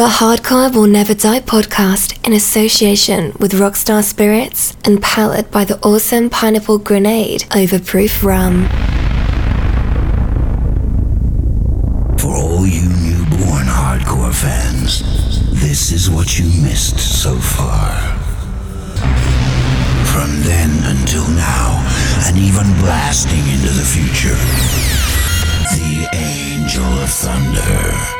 The Hardcore Will Never Die podcast in association with Rockstar Spirits and powered by the awesome Pineapple Grenade Overproof Rum. For all you newborn hardcore fans, this is what you missed so far. From then until now, and even blasting into the future, the Angel of Thunder.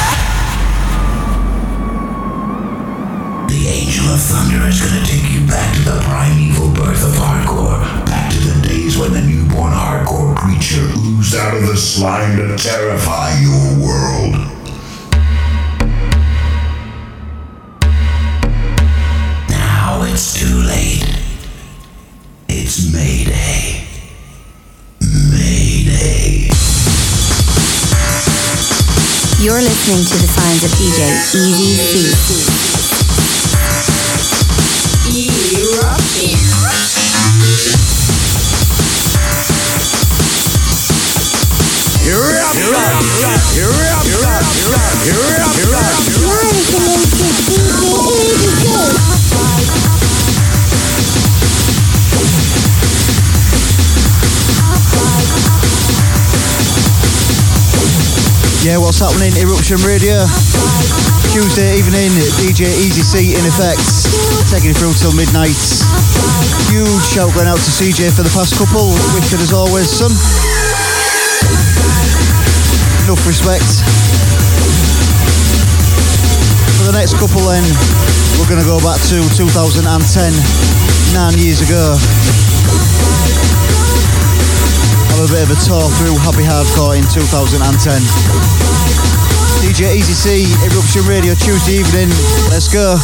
The Angel of Thunder is gonna take you back to the primeval birth of hardcore, back to the days when the newborn hardcore creature oozed out of the slime to terrify your world. Now it's too late. It's Mayday. Mayday. You're listening to the sounds of DJ Easy C. Here up, here Here we are, here here up, here up, here Yeah, what's happening? Eruption Radio. Tuesday evening, DJ Easy C in effect. Taking it through till midnight. Huge shout going out to CJ for the past couple. Wicked as always, son. Enough respect. For the next couple then, we're going to go back to 2010, nine years ago. A bit of a tour through Happy Hardcore in 2010. DJ Easy C, Eruption Radio, Tuesday evening. Let's go.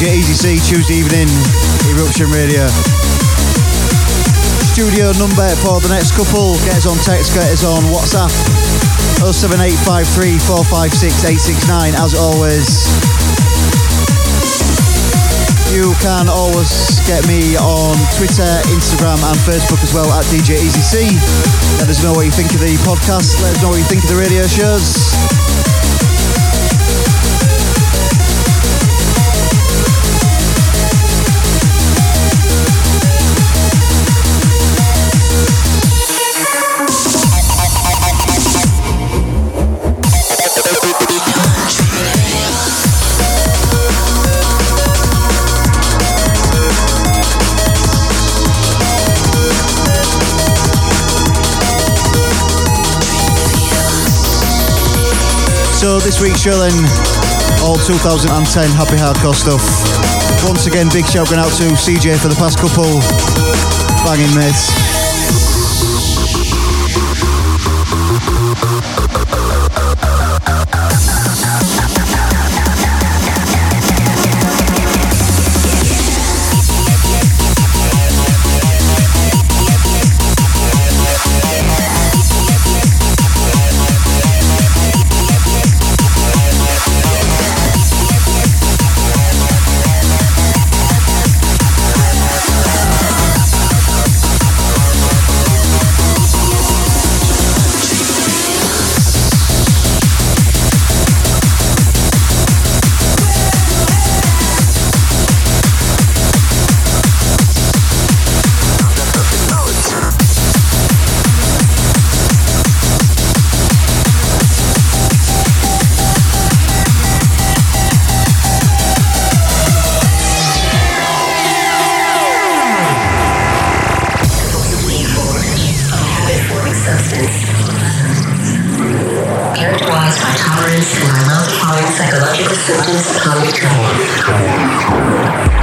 DJ Easy C, Tuesday evening, Eruption Radio. Studio number for the next couple, get us on text, get us on WhatsApp, 07853 456 869, as always. You can always get me on Twitter, Instagram, and Facebook as well at DJ Easy C. Let us know what you think of the podcast. Let us know what you think of the radio shows. This week's then, all 2010 happy hardcore stuff. Once again, big shout going out to CJ for the past couple banging mates. By tolerance to mild-following psychological symptoms upon withdrawal.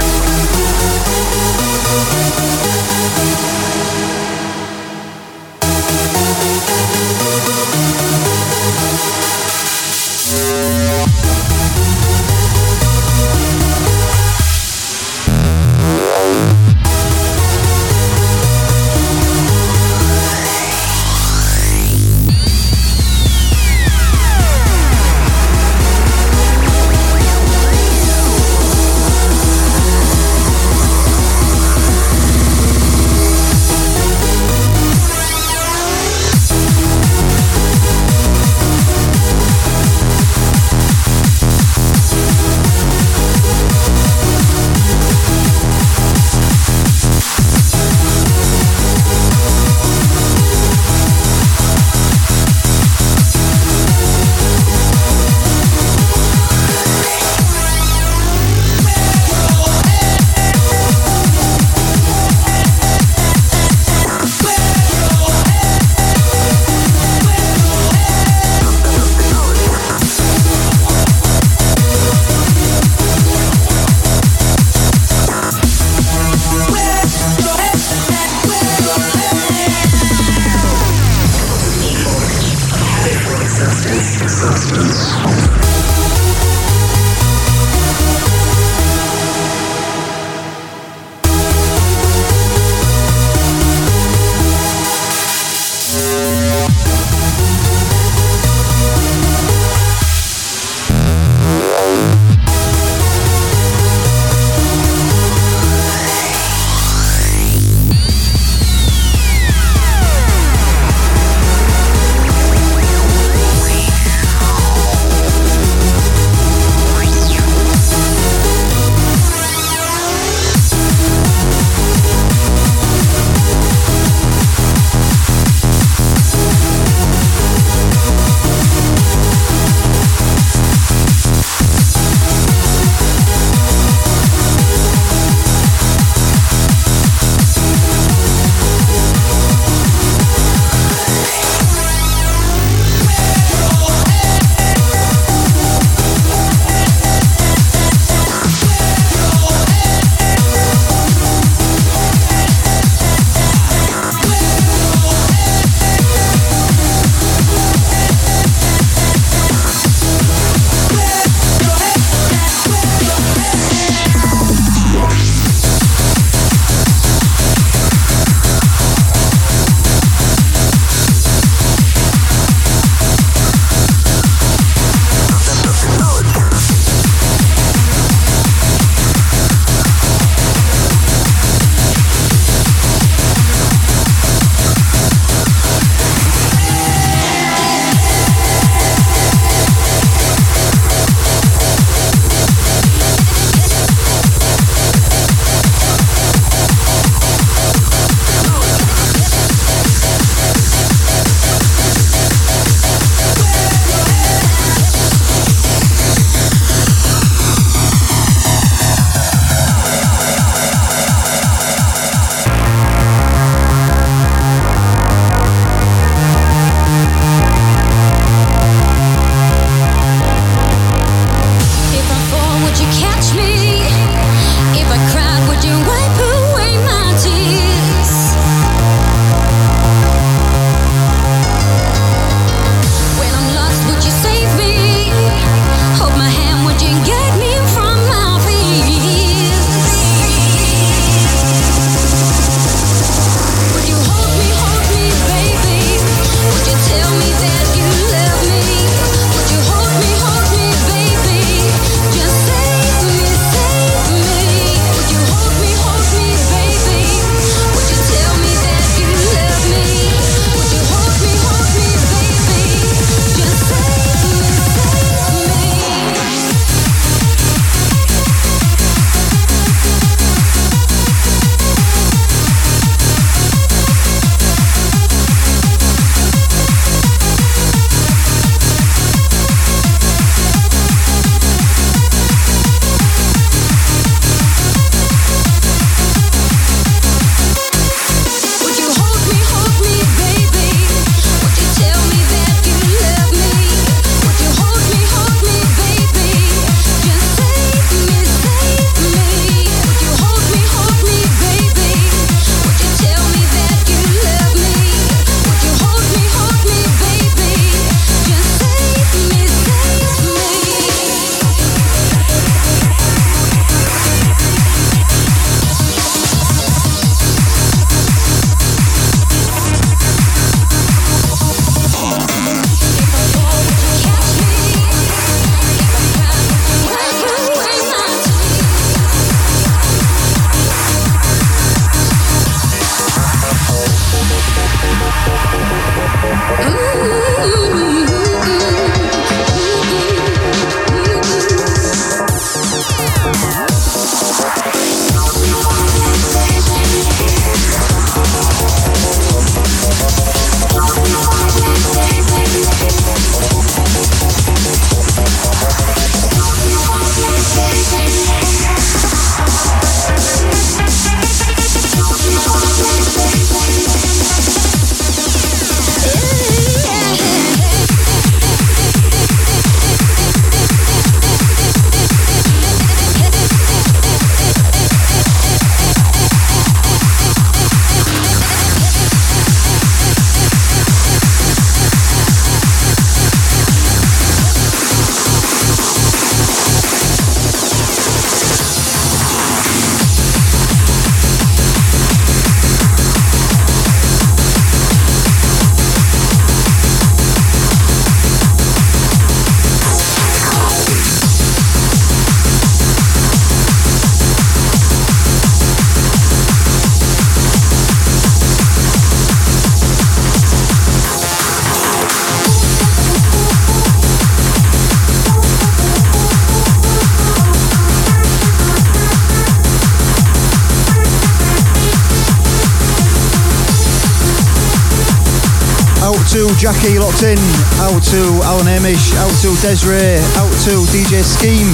To Jackie locked in, out to Alan Amish, out to Desiree, out to DJ Scheme,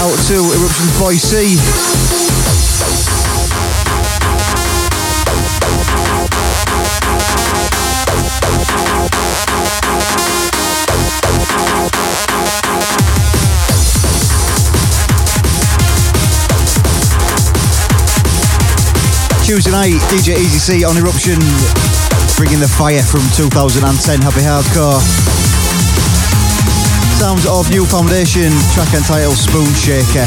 out to Eruption C. Tuesday night, DJ Easy C on Eruption bringing the fire from 2010 Happy Hardcore. Sounds of New Foundation, track entitled Spoon Shaker.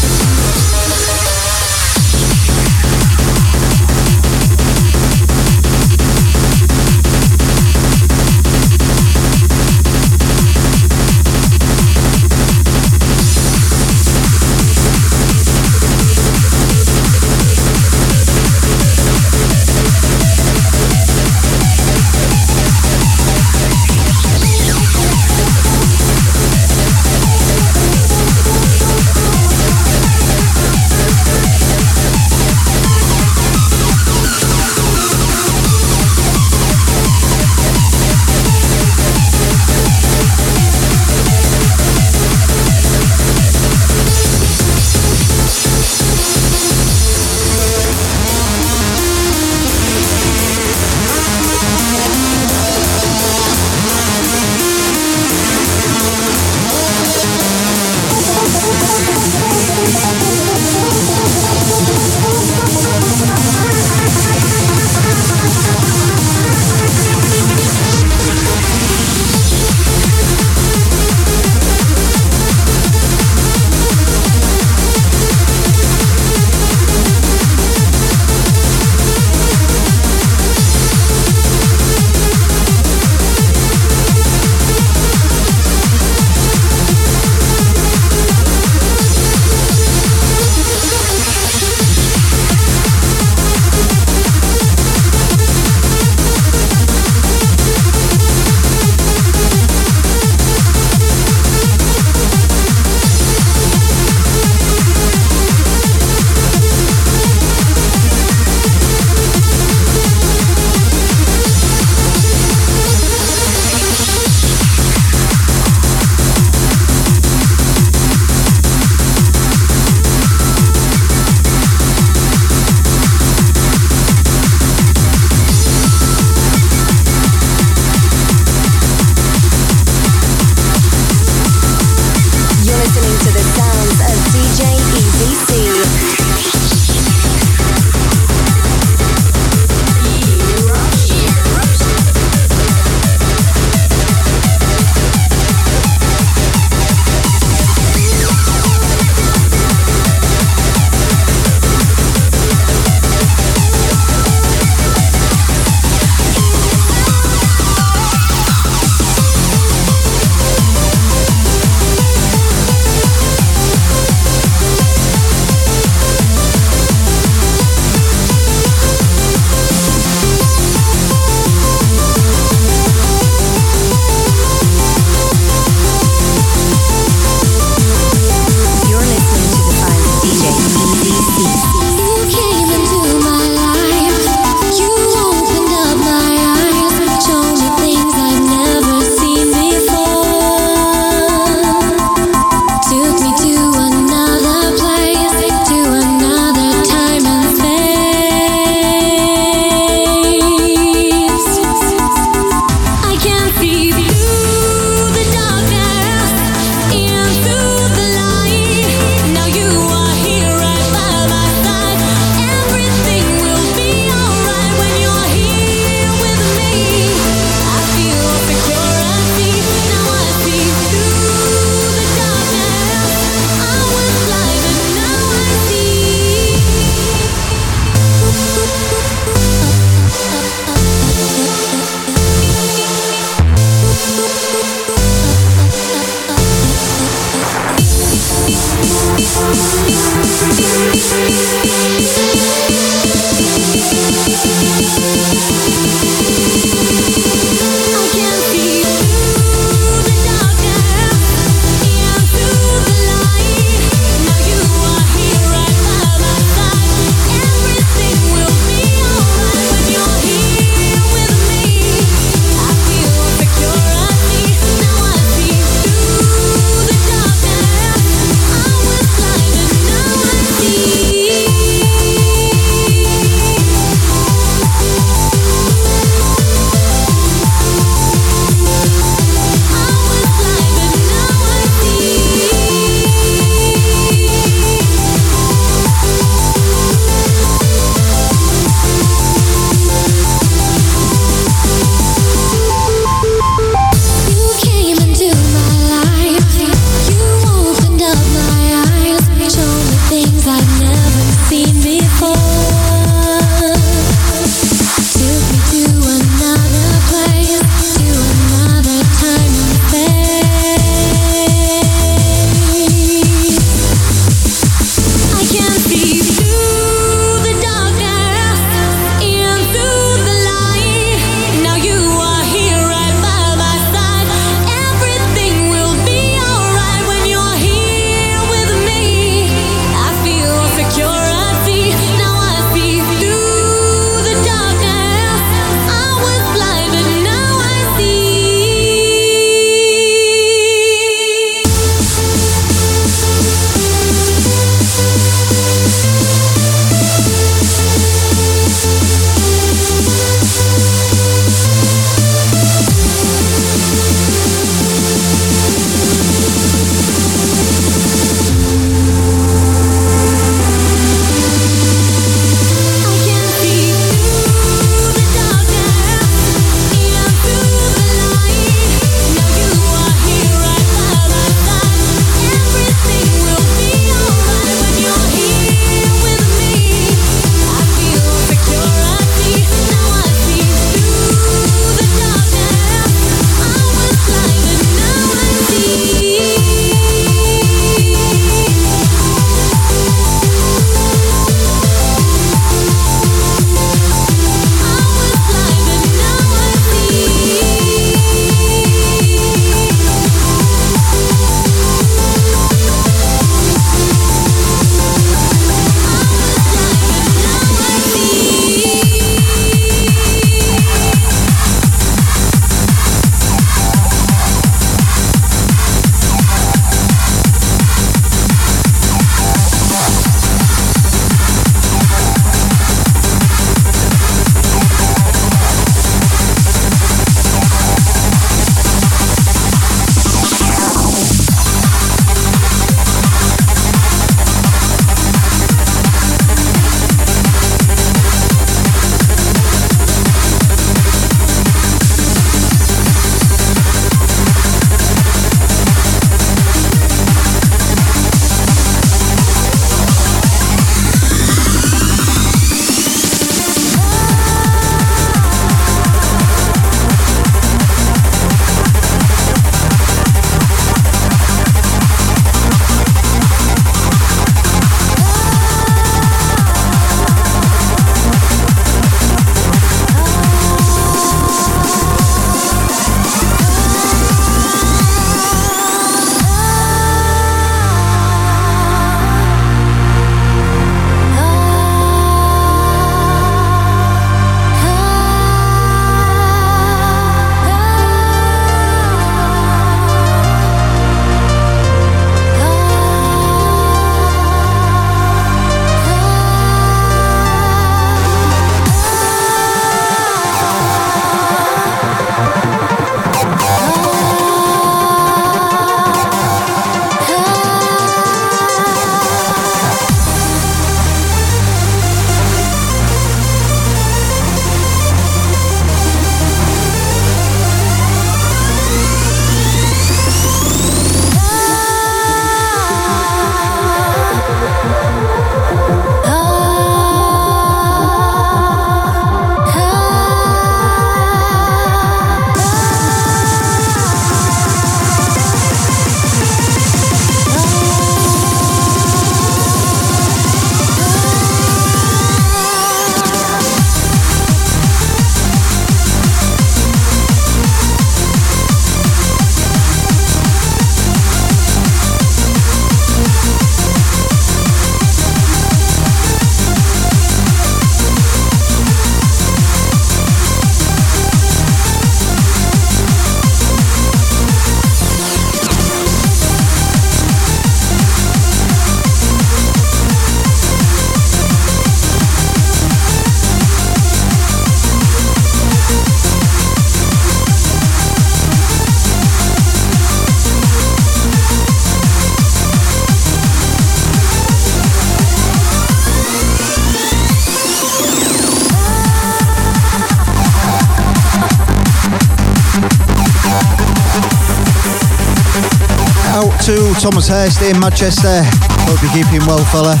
Thomas Hurst in Manchester. Hope you're keeping well, fella.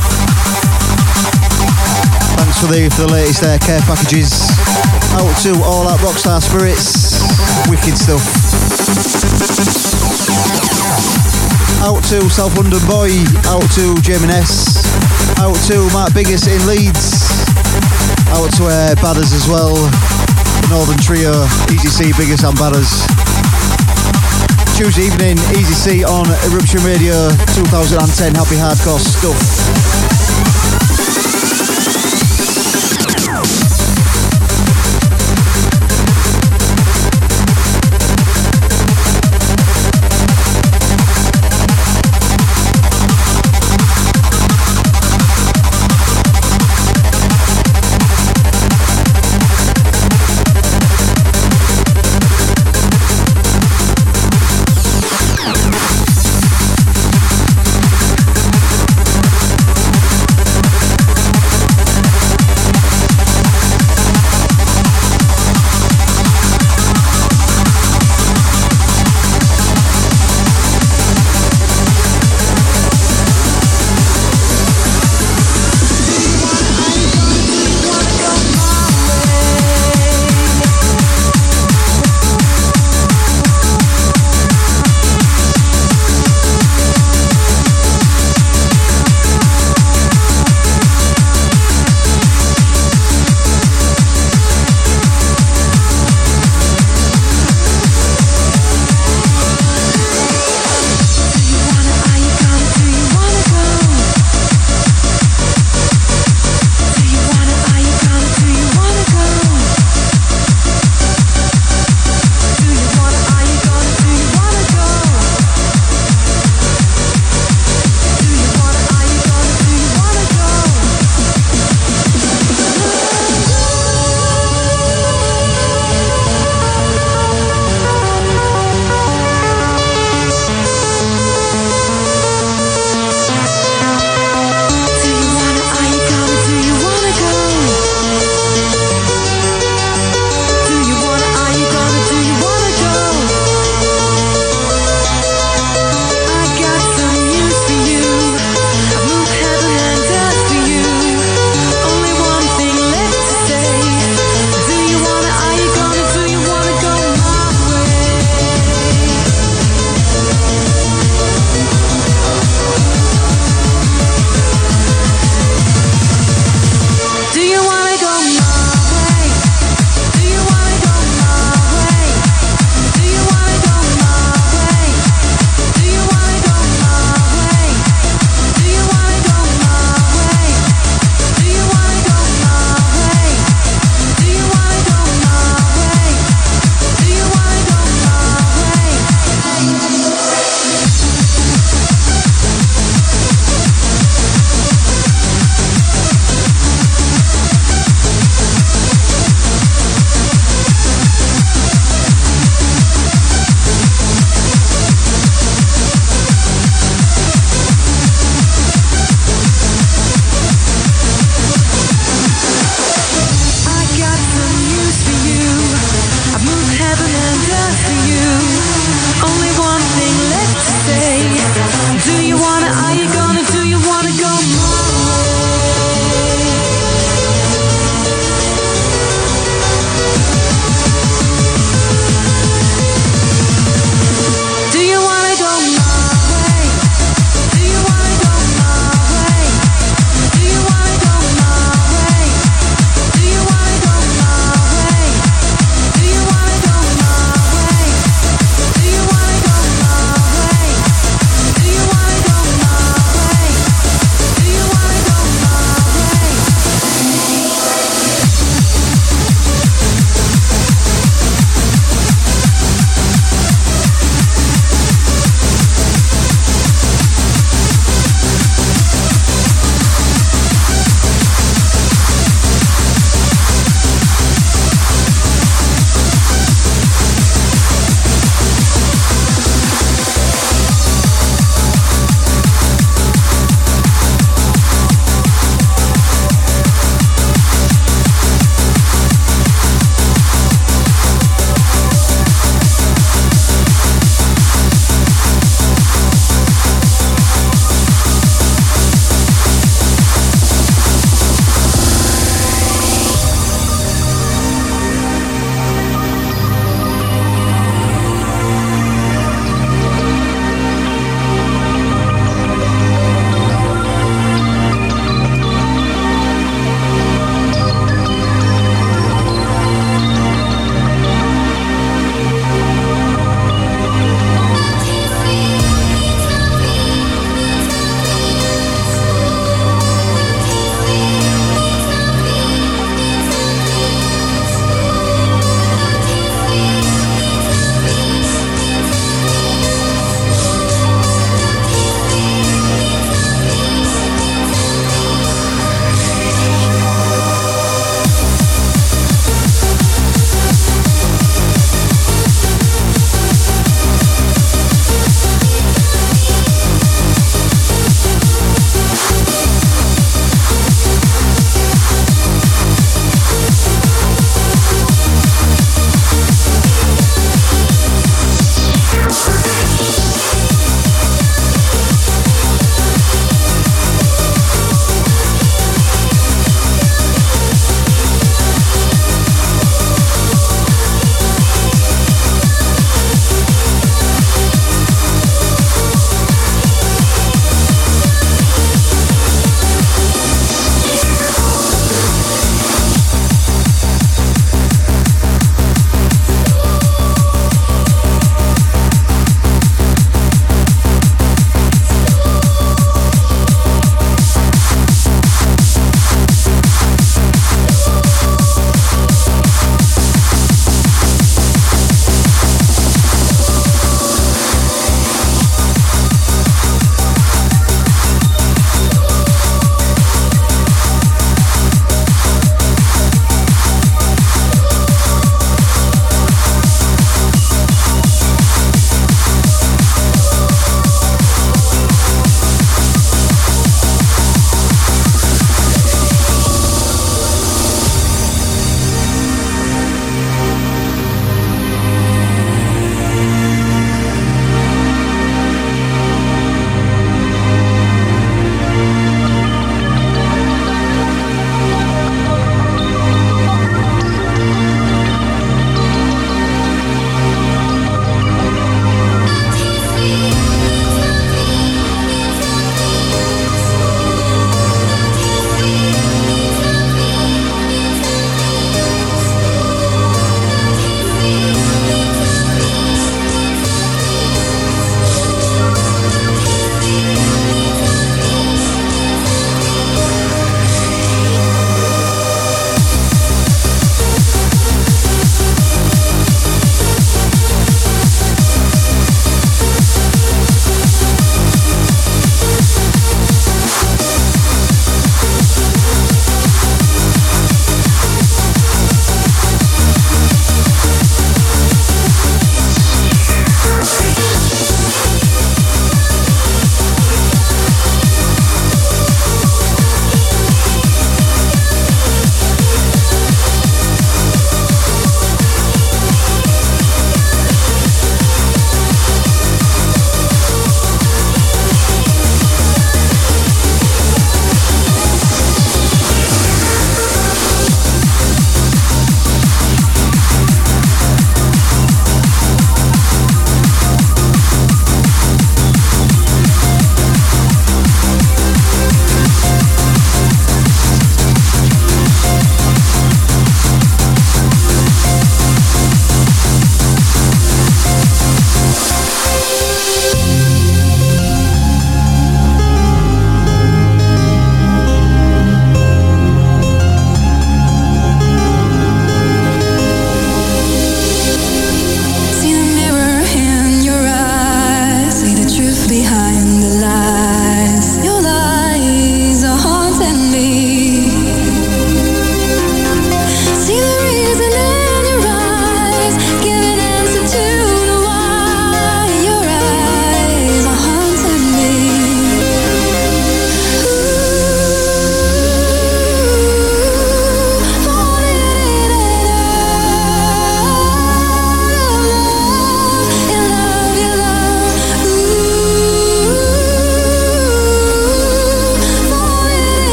Thanks for the, for the latest uh, care packages. Out to all our Rockstar Spirits. Wicked stuff. Out to South London Boy. Out to Jamie Ness. Out to Mark Biggest in Leeds. Out to uh, Badders as well. Northern Trio. Easy C, Biggest and Badders. Tuesday evening, Easy C on Eruption Radio 2010. Happy hardcore stuff.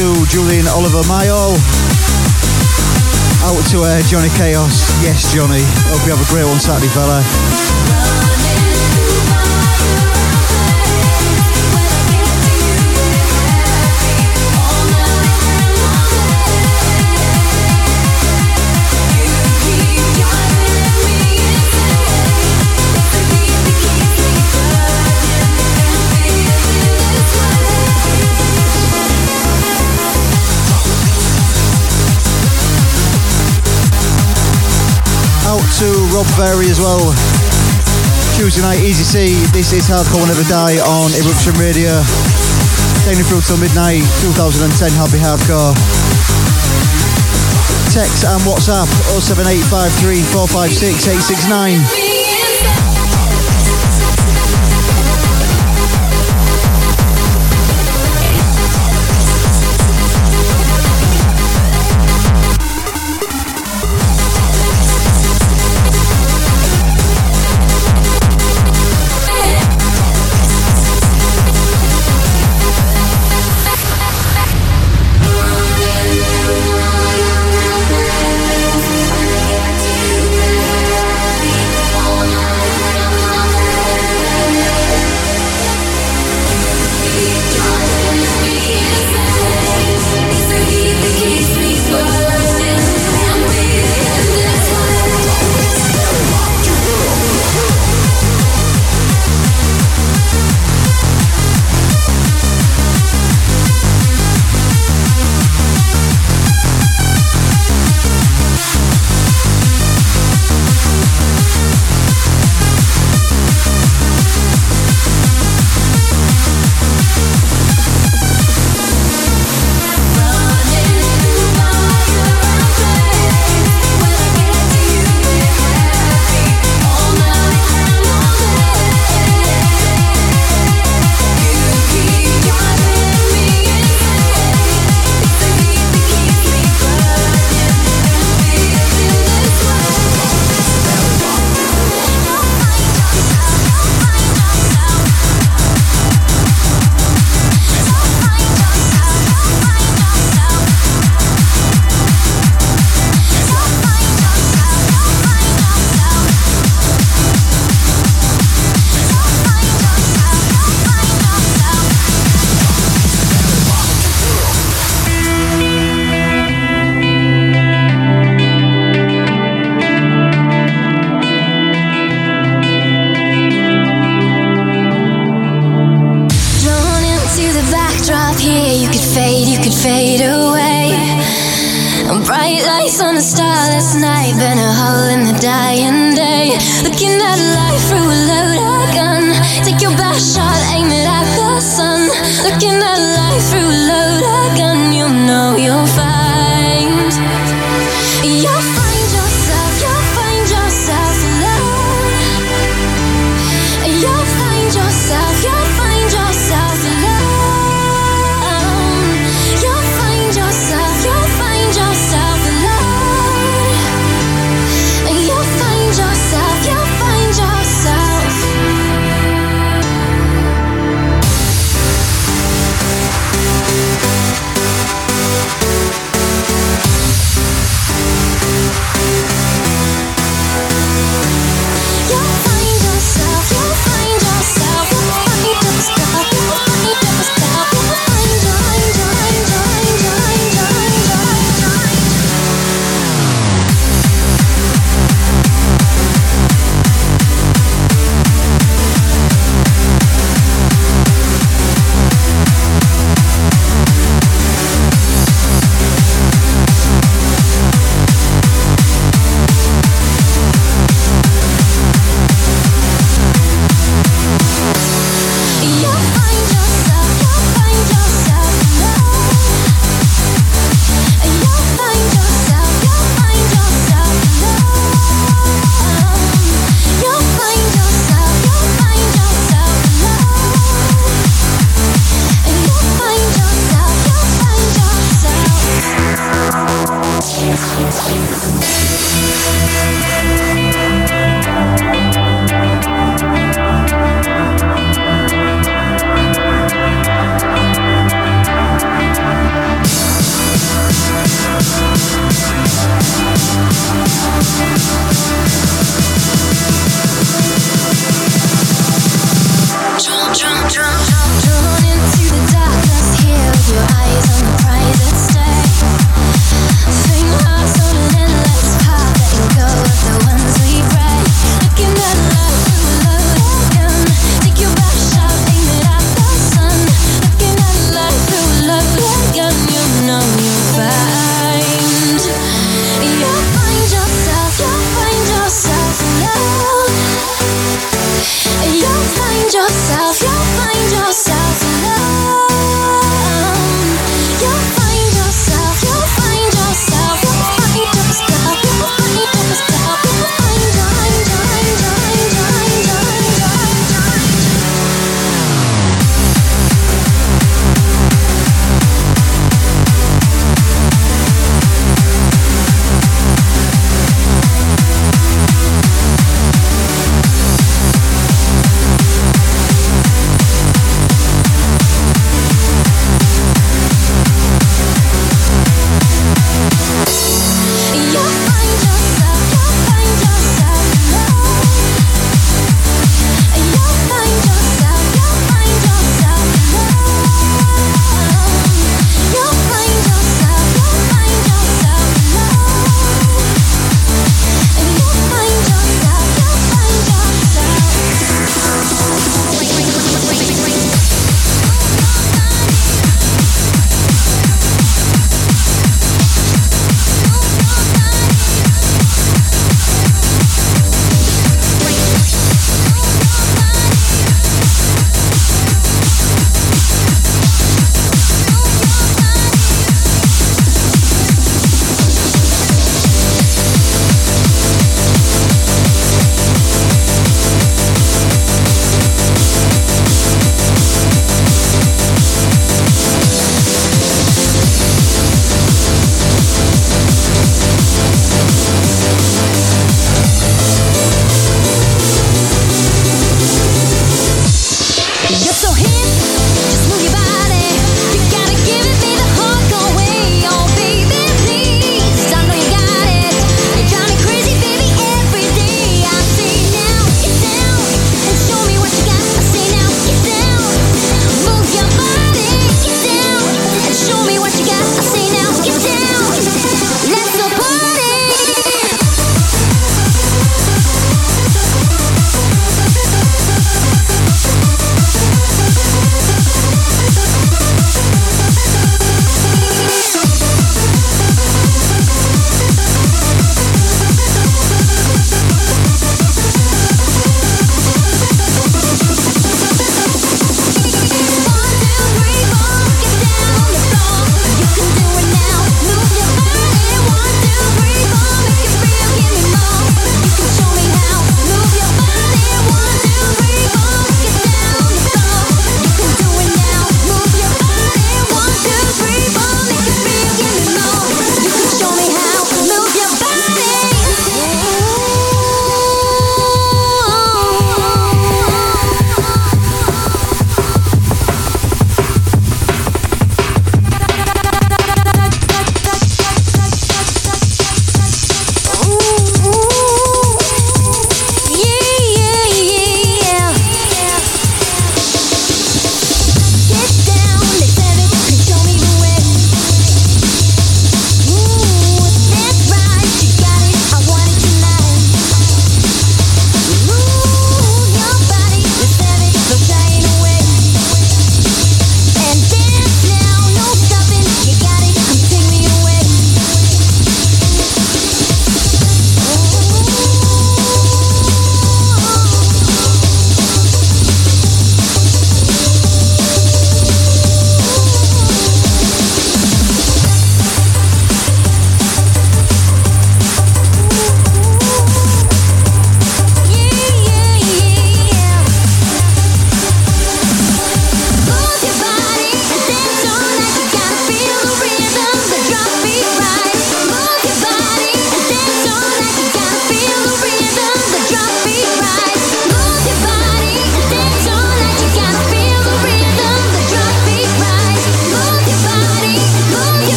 to Julian Oliver Mayo. Out to uh, Johnny Chaos. Yes, Johnny. Hope you have a great one Saturday, fella. Vary as well. Tuesday night, Easy C. This is Hardcore Never Die on Eruption Radio. Taking through till midnight, 2010 Happy Hardcore. Text and WhatsApp 07853456869.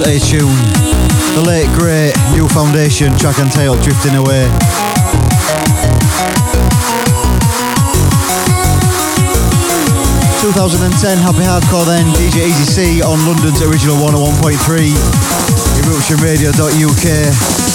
A tune. The late great New Foundation track and tail drifting away. Two thousand and ten Happy Hardcore then DJ Easy C on London's original 101.3 eruptionradio.uk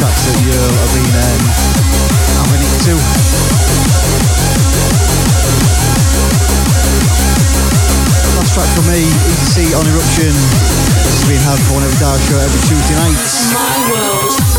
tracks that you'll have been um, having it to. Last track for me, EDC on Eruption. This has been hard for dark show every Tuesday night. My world.